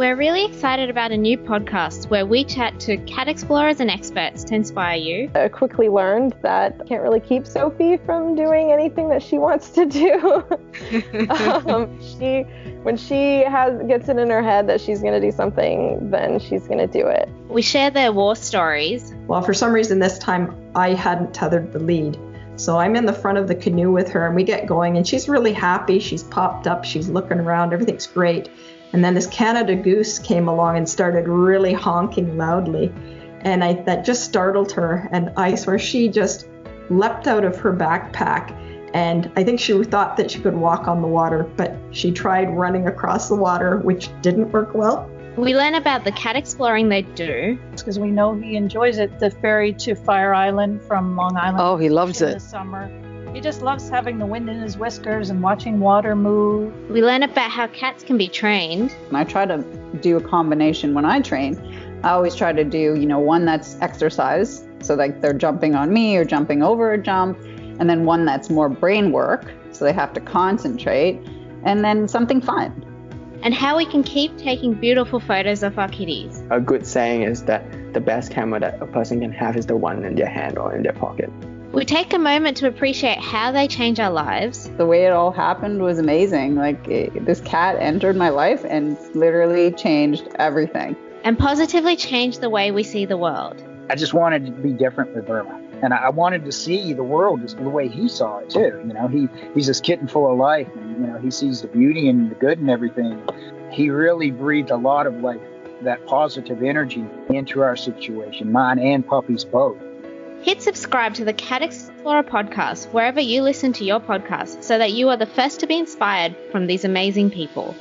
We're really excited about a new podcast where we chat to cat explorers and experts to inspire you. I quickly learned that I can't really keep Sophie from doing anything that she wants to do. um, she, when she has gets it in her head that she's going to do something, then she's going to do it. We share their war stories. Well, for some reason this time I hadn't tethered the lead. So I'm in the front of the canoe with her and we get going and she's really happy. She's popped up, she's looking around, everything's great. And then this Canada goose came along and started really honking loudly. And I, that just startled her. And I swear she just leapt out of her backpack. And I think she thought that she could walk on the water, but she tried running across the water, which didn't work well. We learn about the cat exploring they do. Because we know he enjoys it. The ferry to Fire Island from Long Island. Oh, he loves in it. the summer. He just loves having the wind in his whiskers and watching water move. We learn about how cats can be trained. I try to do a combination when I train. I always try to do, you know, one that's exercise, so like they're jumping on me or jumping over a jump, and then one that's more brain work, so they have to concentrate, and then something fun. And how we can keep taking beautiful photos of our kitties. A good saying is that the best camera that a person can have is the one in their hand or in their pocket. We take a moment to appreciate how they change our lives. The way it all happened was amazing. Like it, this cat entered my life and literally changed everything. And positively changed the way we see the world. I just wanted to be different with Burma. And I wanted to see the world just the way he saw it too. You know, he he's this kitten full of life, and you know he sees the beauty and the good and everything. He really breathed a lot of like that positive energy into our situation, mine and Puppy's both. Hit subscribe to the Cat Explorer podcast wherever you listen to your podcast so that you are the first to be inspired from these amazing people.